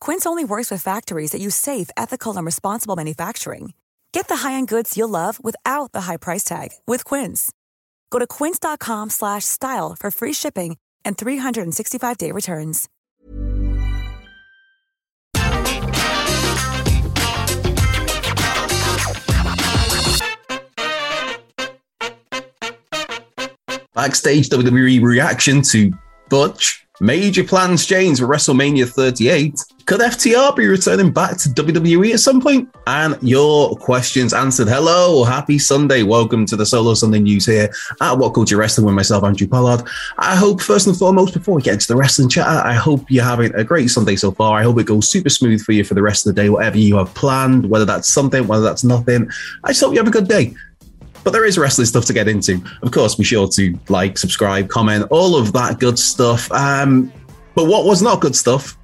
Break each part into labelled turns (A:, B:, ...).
A: Quince only works with factories that use safe, ethical, and responsible manufacturing. Get the high-end goods you'll love without the high price tag with Quince. Go to quince.com/style for free shipping and 365-day returns.
B: Backstage WWE reaction to Butch. Major plans change for WrestleMania 38. Could FTR be returning back to WWE at some point? And your questions answered. Hello, happy Sunday. Welcome to the Solo Sunday News here at What Culture Wrestling with myself, Andrew Pollard. I hope, first and foremost, before we get into the wrestling chat, I hope you're having a great Sunday so far. I hope it goes super smooth for you for the rest of the day, whatever you have planned, whether that's something, whether that's nothing. I just hope you have a good day. But there is wrestling stuff to get into. Of course, be sure to like, subscribe, comment, all of that good stuff. Um, but what was not good stuff?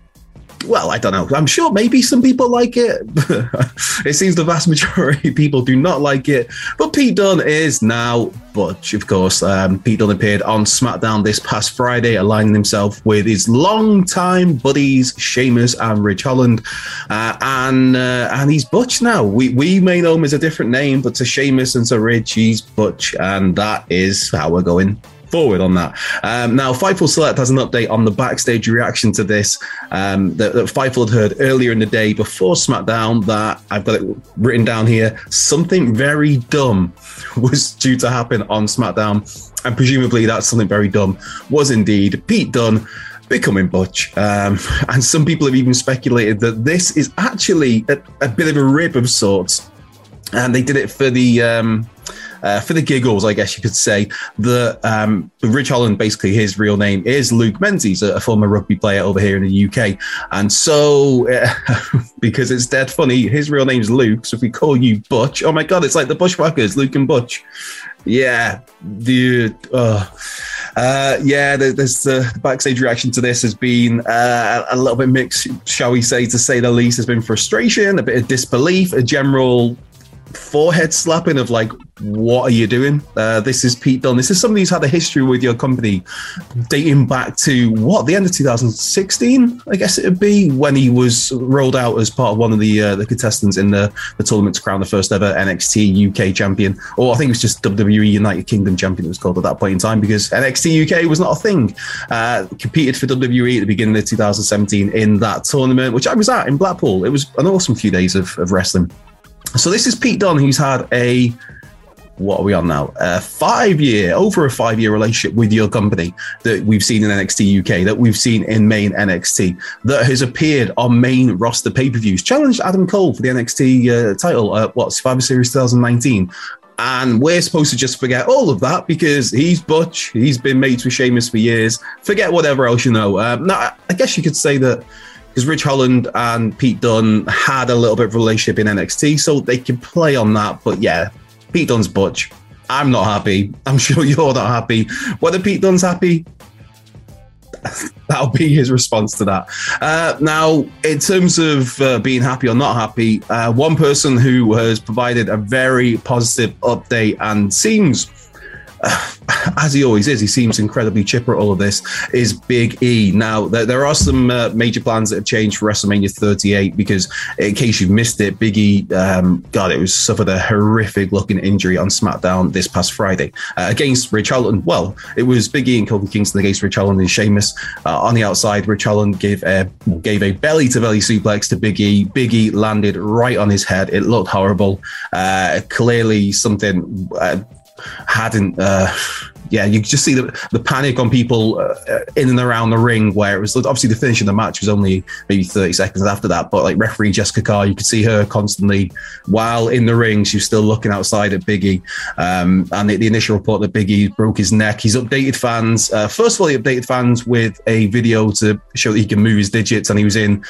B: Well, I don't know. I'm sure maybe some people like it. it seems the vast majority of people do not like it. But Pete Dunne is now Butch, of course. Um, Pete Dunne appeared on SmackDown this past Friday, aligning himself with his longtime buddies, Sheamus and Ridge Holland. Uh, and uh, and he's Butch now. We, we may know him as a different name, but to Sheamus and to Ridge, he's Butch. And that is how we're going forward on that. Um, now, Fightful Select has an update on the backstage reaction to this um, that, that Fightful had heard earlier in the day before SmackDown. That I've got it written down here. Something very dumb was due to happen on SmackDown, and presumably that something very dumb was indeed Pete Dunne becoming Butch. Um, and some people have even speculated that this is actually a, a, bit of a rib of sorts. And they did it for the um, uh, for the giggles, I guess you could say, that um, Ridge Holland, basically his real name is Luke Menzies, a, a former rugby player over here in the UK. And so, uh, because it's dead funny, his real name's Luke. So if we call you Butch, oh my God, it's like the Bushwhackers, Luke and Butch. Yeah, dude. Uh, uh, yeah, there's the backstage reaction to this has been uh, a little bit mixed, shall we say, to say the least. There's been frustration, a bit of disbelief, a general forehead slapping of like, what are you doing? Uh, this is Pete Dunne. This is somebody who's had a history with your company dating back to what the end of 2016, I guess it would be when he was rolled out as part of one of the uh, the contestants in the, the tournament to crown the first ever NXT UK champion, or I think it was just WWE United Kingdom champion. It was called at that point in time because NXT UK was not a thing. Uh, competed for WWE at the beginning of 2017 in that tournament, which I was at in Blackpool. It was an awesome few days of, of wrestling. So this is Pete Dunne, who's had a what are we on now? A five year, over a five year relationship with your company that we've seen in NXT UK, that we've seen in main NXT, that has appeared on main roster pay per views, challenged Adam Cole for the NXT uh, title at what Survivor Series 2019. And we're supposed to just forget all of that because he's Butch, he's been mates with Sheamus for years. Forget whatever else you know. Um, now, I guess you could say that because Ridge Holland and Pete Dunne had a little bit of relationship in NXT, so they can play on that. But yeah, Pete Dunne's Butch. I'm not happy. I'm sure you're not happy. Whether Pete Dunne's happy, that'll be his response to that. Uh, now, in terms of uh, being happy or not happy, uh, one person who has provided a very positive update and seems as he always is, he seems incredibly chipper at all of this, is Big E. Now, there, there are some uh, major plans that have changed for WrestleMania 38 because, in case you've missed it, Big E, um, God, it was suffered a horrific looking injury on SmackDown this past Friday uh, against Ridge Holland. Well, it was Big E and Kofi Kingston against Ridge Holland and Sheamus. Uh, on the outside, Ridge Holland gave a, gave a belly to belly suplex to Big E. Big E landed right on his head. It looked horrible. Uh, clearly, something uh, hadn't uh, yeah, you just see the, the panic on people uh, in and around the ring where it was obviously the finish of the match was only maybe 30 seconds after that. But like referee Jessica Carr, you could see her constantly while in the ring, she was still looking outside at Biggie. Um, and the, the, initial report that Biggie broke his neck, he's updated fans. Uh, first of all, he updated fans with a video to show that he can move his digits and he was in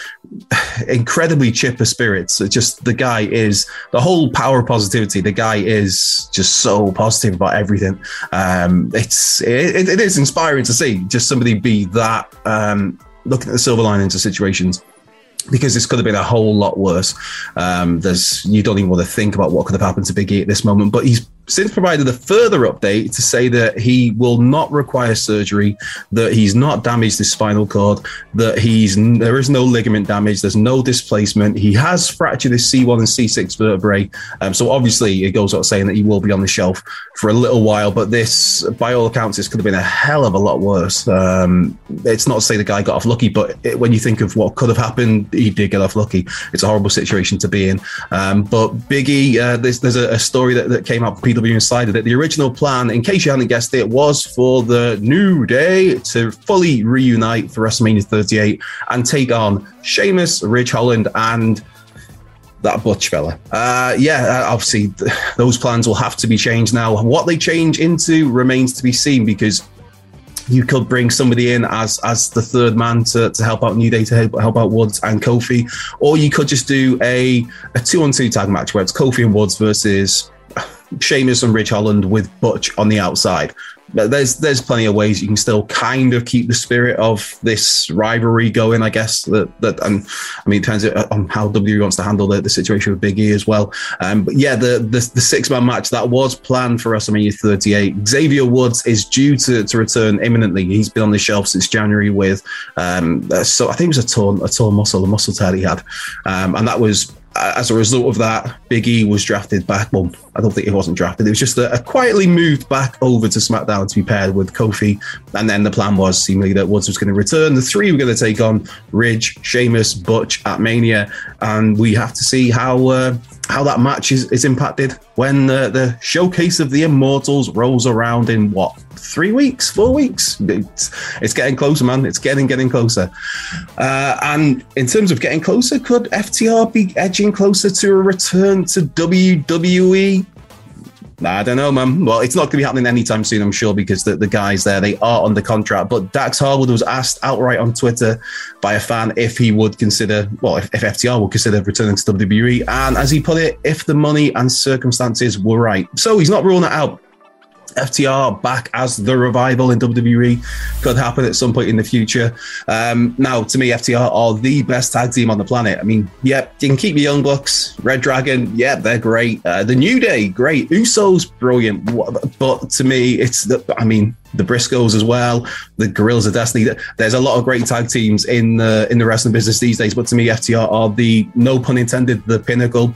B: incredibly chipper spirits. Just the guy is the whole power of positivity. The guy is just so positive about everything. Um, it's it, it is inspiring to see just somebody be that um, looking at the silver linings of situations because this could have been a whole lot worse. Um, there's you don't even want to think about what could have happened to Biggie at this moment, but he's since provided a further update to say that he will not require surgery, that he's not damaged his spinal cord, that he's there is no ligament damage, there's no displacement. He has fractured his C1 and C6 vertebrae, um, so obviously it goes without saying that he will be on the shelf for a little while. But this, by all accounts, this could have been a hell of a lot worse. Um, it's not to say the guy got off lucky, but it, when you think of what could have happened, he did get off lucky. It's a horrible situation to be in. Um, but Biggie, uh, there's, there's a, a story that, that came out PW Insider that the original plan, in case you hadn't guessed it, was for the New Day to fully reunite for WrestleMania 38 and take on Sheamus, Ridge Holland, and that Butch fella. Uh, yeah, uh, obviously th- those plans will have to be changed now. What they change into remains to be seen because you could bring somebody in as as the third man to, to help out New Day to help, help out Woods and Kofi, or you could just do a a two on two tag match where it's Kofi and Woods versus Sheamus and Ridge Holland with Butch on the outside. There's there's plenty of ways you can still kind of keep the spirit of this rivalry going. I guess that that and I mean it depends on how WWE wants to handle the, the situation with Big E as well. Um, but yeah, the the, the six man match that was planned for WrestleMania 38. Xavier Woods is due to, to return imminently. He's been on the shelf since January with um, so I think it was a torn a torn muscle, a muscle tear he had, um, and that was as a result of that, Big E was drafted back. Well, I don't think he wasn't drafted. It was just a, a, quietly moved back over to SmackDown to be paired with Kofi. And then the plan was seemingly that Woods was going to return. The three were going to take on Ridge, Sheamus, Butch at Mania. And we have to see how uh, how that match is, is impacted when uh, the showcase of the Immortals rolls around in what three weeks, four weeks. It's, it's getting closer, man. It's getting getting closer. Uh, and in terms of getting closer, could FTR be edging closer to a return to WWE? I don't know, man. Well, it's not going to be happening anytime soon, I'm sure, because the, the guys there, they are under contract. But Dax Harwood was asked outright on Twitter by a fan if he would consider, well, if, if FTR would consider returning to WWE. And as he put it, if the money and circumstances were right. So he's not ruling it out. FTR back as the revival in WWE could happen at some point in the future. Um, now, to me, FTR are the best tag team on the planet. I mean, yeah, you can keep the Young Bucks, Red Dragon, yeah, they're great. Uh, the New Day, great. Usos, brilliant. But to me, it's the, I mean, the Briscoes as well, the Guerrillas of Destiny. There's a lot of great tag teams in the in the wrestling business these days. But to me, FTR are the no pun intended, the pinnacle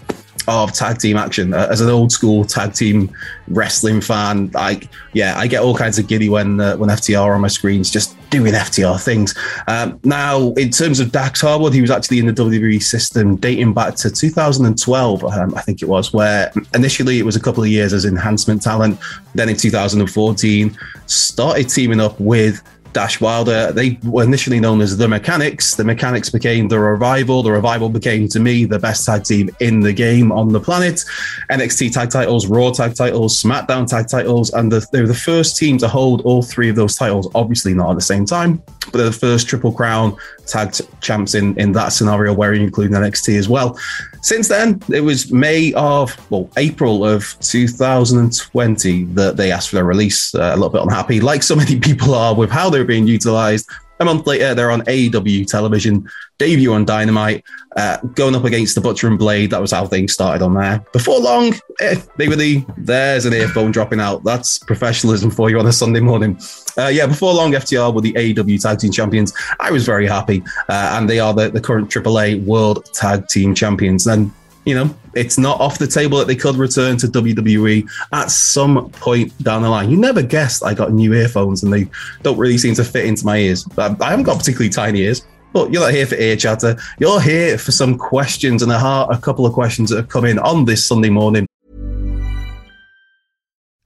B: of tag team action. Uh, as an old school tag team wrestling fan, like yeah, I get all kinds of giddy when uh, when FTR on my screens just doing FTR things. Um, now, in terms of Dax Harwood, he was actually in the WWE system dating back to 2012, um, I think it was, where initially it was a couple of years as enhancement talent. Then in 2014, started teaming up with Dash Wilder. They were initially known as the Mechanics. The Mechanics became the Revival. The Revival became, to me, the best tag team in the game on the planet. NXT tag titles, Raw tag titles, SmackDown tag titles, and the, they were the first team to hold all three of those titles. Obviously, not at the same time, but they're the first Triple Crown tag champs in, in that scenario, where you include NXT as well. Since then, it was May of, well, April of 2020 that they asked for their release. Uh, a little bit unhappy, like so many people are, with how they're being utilized. A month later, they're on AEW television, debut on Dynamite, uh, going up against the Butcher and Blade. That was how things started on there. Before long, eh, they were the there's an earphone dropping out. That's professionalism for you on a Sunday morning. Uh, yeah, before long, FTR were the AEW Tag Team Champions. I was very happy, uh, and they are the, the current AAA World Tag Team Champions. And you know, it's not off the table that they could return to WWE at some point down the line. You never guessed I got new earphones and they don't really seem to fit into my ears. I haven't got particularly tiny ears. But you're not here for ear chatter. You're here for some questions and a, heart, a couple of questions that have come in on this Sunday morning.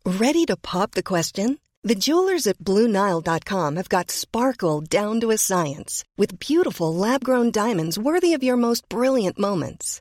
C: Ready to pop the question? The jewelers at BlueNile.com have got sparkle down to a science with beautiful lab grown diamonds worthy of your most brilliant moments.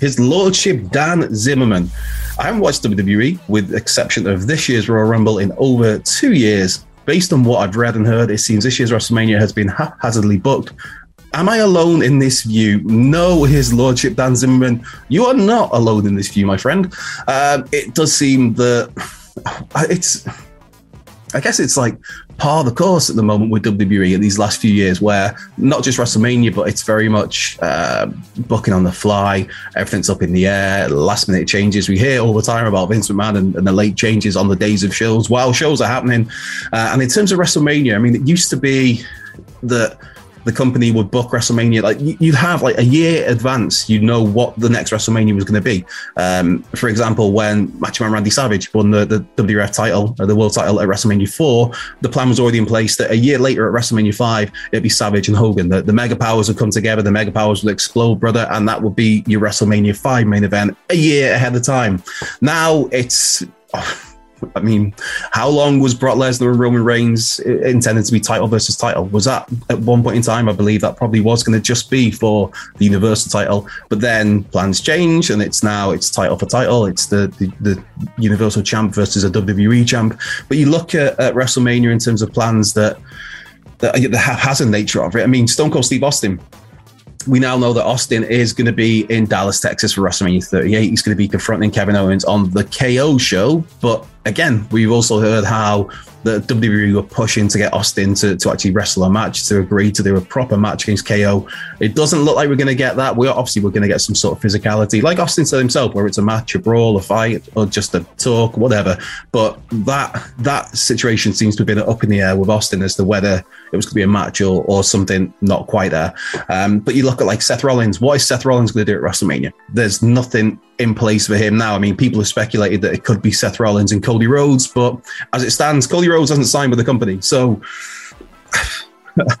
B: His Lordship Dan Zimmerman. I haven't watched WWE with the exception of this year's Royal Rumble in over two years. Based on what I've read and heard, it seems this year's WrestleMania has been haphazardly booked. Am I alone in this view? No, His Lordship Dan Zimmerman, you are not alone in this view, my friend. Um, it does seem that it's I guess it's like par the course at the moment with WWE in these last few years, where not just WrestleMania, but it's very much uh, booking on the fly. Everything's up in the air, last minute changes. We hear all the time about Vince McMahon and, and the late changes on the days of shows while shows are happening. Uh, and in terms of WrestleMania, I mean, it used to be that the company would book WrestleMania. Like you'd have like a year advance, you'd know what the next WrestleMania was going to be. Um, for example, when Macho Man Randy Savage won the, the WWF title, uh, the world title at WrestleMania 4, the plan was already in place that a year later at WrestleMania 5, it'd be Savage and Hogan. The, the mega powers would come together, the mega powers would explode, brother, and that would be your WrestleMania 5 main event a year ahead of time. Now it's. Oh, I mean, how long was Brock Lesnar and Roman Reigns uh, intended to be title versus title? Was that at one point in time? I believe that probably was going to just be for the Universal title, but then plans change and it's now it's title for title. It's the the, the Universal champ versus a WWE champ. But you look at, at WrestleMania in terms of plans that the, the nature of it. I mean, Stone Cold Steve Austin we now know that Austin is going to be in Dallas, Texas for WrestleMania 38. He's going to be confronting Kevin Owens on the KO show. But again, we've also heard how the WWE were pushing to get Austin to, to actually wrestle a match, to agree to do a proper match against KO. It doesn't look like we're going to get that. We obviously we're going to get some sort of physicality, like Austin said himself, where it's a match, a brawl, a fight, or just a talk, whatever. But that that situation seems to have been up in the air with Austin as to whether it was going to be a match or, or something not quite there. Um, but you look at like Seth Rollins. What is Seth Rollins going to do at WrestleMania? There's nothing in place for him now. I mean, people have speculated that it could be Seth Rollins and Cody Rhodes, but as it stands, Cody Rhodes hasn't signed with the company. So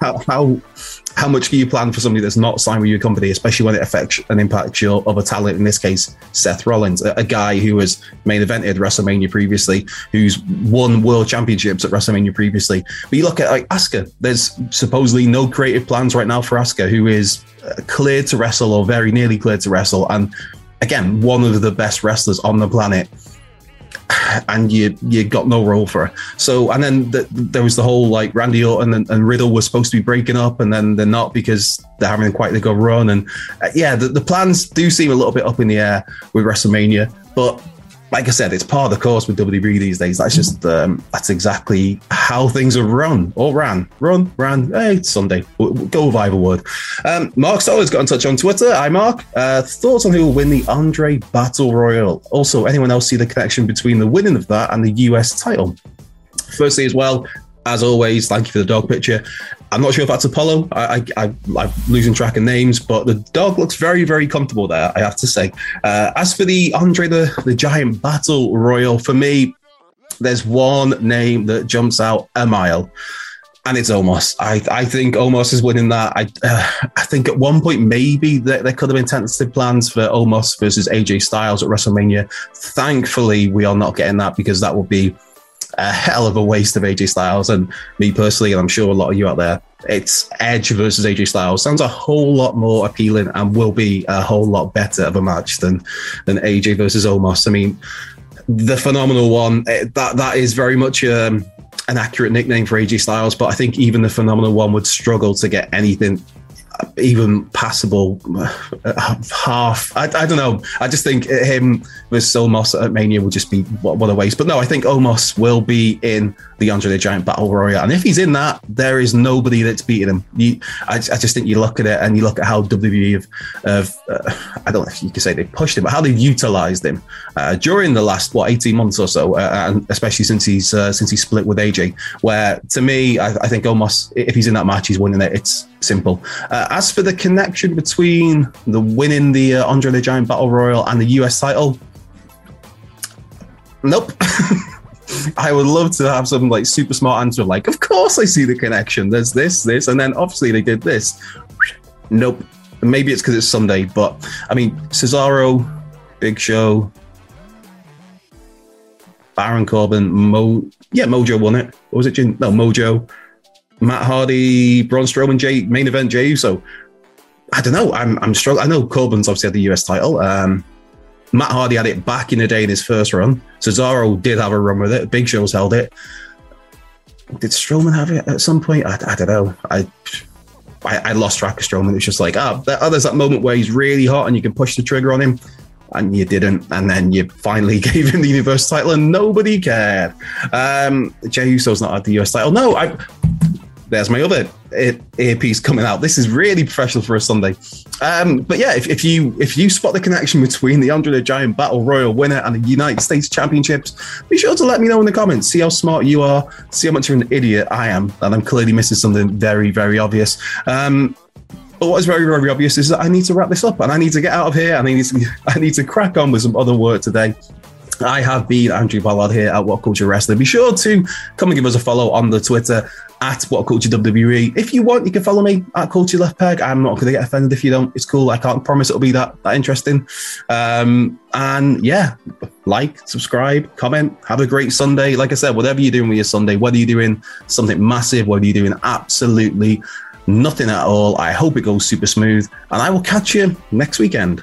B: how how much do you plan for somebody that's not signed with your company, especially when it affects and impacts your other talent? In this case, Seth Rollins, a, a guy who has main evented WrestleMania previously, who's won world championships at WrestleMania previously. But you look at like Asuka, there's supposedly no creative plans right now for Asuka, who is uh, cleared to wrestle or very nearly cleared to wrestle. And again, one of the best wrestlers on the planet and you you got no role for her. So and then the, there was the whole like Randy Orton and, and, Riddle were supposed to be breaking up, and then they're not because they're having quite the good run. And uh, yeah, the, the plans do seem a little bit up in the air with WrestleMania, but like I said, it's part of the course with WWE these days. That's just um, that's exactly how things are run or ran, run, ran. Hey, it's Sunday. Go with either word. Um, Mark Soller's got in touch on Twitter. Hi, Mark. Uh, thoughts on who will win the Andre Battle Royal? Also, anyone else see the connection between the winning of that and the US title? Firstly, as well, as always, thank you for the dog picture. I'm not sure if that's Apollo. I, I, am losing track of names, but the dog looks very, very comfortable there, I have to say. Uh, as for the Andre the, the Giant Battle Royal, for me, there's one name that jumps out a mile, and it's Omos. I, I think Omos is winning that. I, uh, I think at one point, maybe there, there could have been tentative plans for Omos versus AJ Styles at WrestleMania. Thankfully, we are not getting that because that would be a hell of a waste of AJ Styles. And me personally, and I'm sure a lot of you out there, it's Edge versus AJ Styles sounds a whole lot more appealing and will be a whole lot better of a match than than AJ versus Omos. I mean, the phenomenal one eh, that that is very much um, an accurate nickname for AJ Styles, but I think even the phenomenal one would struggle to get anything even passable half. I, I, don't know. I just think him with Omos at Mania would just be what, what, a waste. But no, I think Omos will be in the Andre the Giant Battle Royale. And if he's in that, there is nobody that's beating him. You, I, I, just think you look at it and you look at how WWE have, have uh, I don't know if you could say they pushed him, but how they've utilized him uh, during the last, what, 18 months or so, uh, and especially since he's uh, since he split with AJ, where to me, I, I think Omos, if he's in that match, he's winning it. It's simple. Uh, as for the connection between the winning the uh, Andre the Giant Battle Royal and the US title, nope. I would love to have some like super smart answer, like, of course I see the connection. There's this, this, and then obviously they did this. Nope. Maybe it's because it's Sunday, but I mean, Cesaro, Big Show, Baron Corbin, Mo, yeah, Mojo won it. What was it? No, Mojo. Matt Hardy, Braun Strowman, Jay, main event Jey Uso. I don't know. I'm I'm struggling. I know Corbin's obviously had the US title. Um, Matt Hardy had it back in the day in his first run. Cesaro did have a run with it. Big Show's held it. Did Strowman have it at some point? I, I don't know. I, I, I lost track of Strowman. It's just like ah, oh, there's that moment where he's really hot and you can push the trigger on him, and you didn't, and then you finally gave him the Universal title and nobody cared. Um, Jey Uso's not had the US title. No, I there's my other earpiece coming out. This is really professional for a Sunday. Um, but yeah, if, if, you if you spot the connection between the Andre the Giant Battle Royal winner and the United States Championships, be sure to let me know in the comments. See how smart you are. See how much of an idiot I am, and I'm clearly missing something very very obvious. Um, but what is very, very obvious is that I need to wrap this up and I need to get out of here and I need to, I need to crack on with some other work today. I have been Andrew Pollard here at What Culture Wrestling. Be sure to come and give us a follow on the Twitter at What Culture WWE. If you want, you can follow me at Culture Left Peg. I'm not going to get offended if you don't. It's cool. I can't promise it'll be that that interesting. Um, and yeah, like, subscribe, comment. Have a great Sunday. Like I said, whatever you're doing with your Sunday, whether you're doing something massive, whether you're doing absolutely nothing at all, I hope it goes super smooth. And I will catch you next weekend.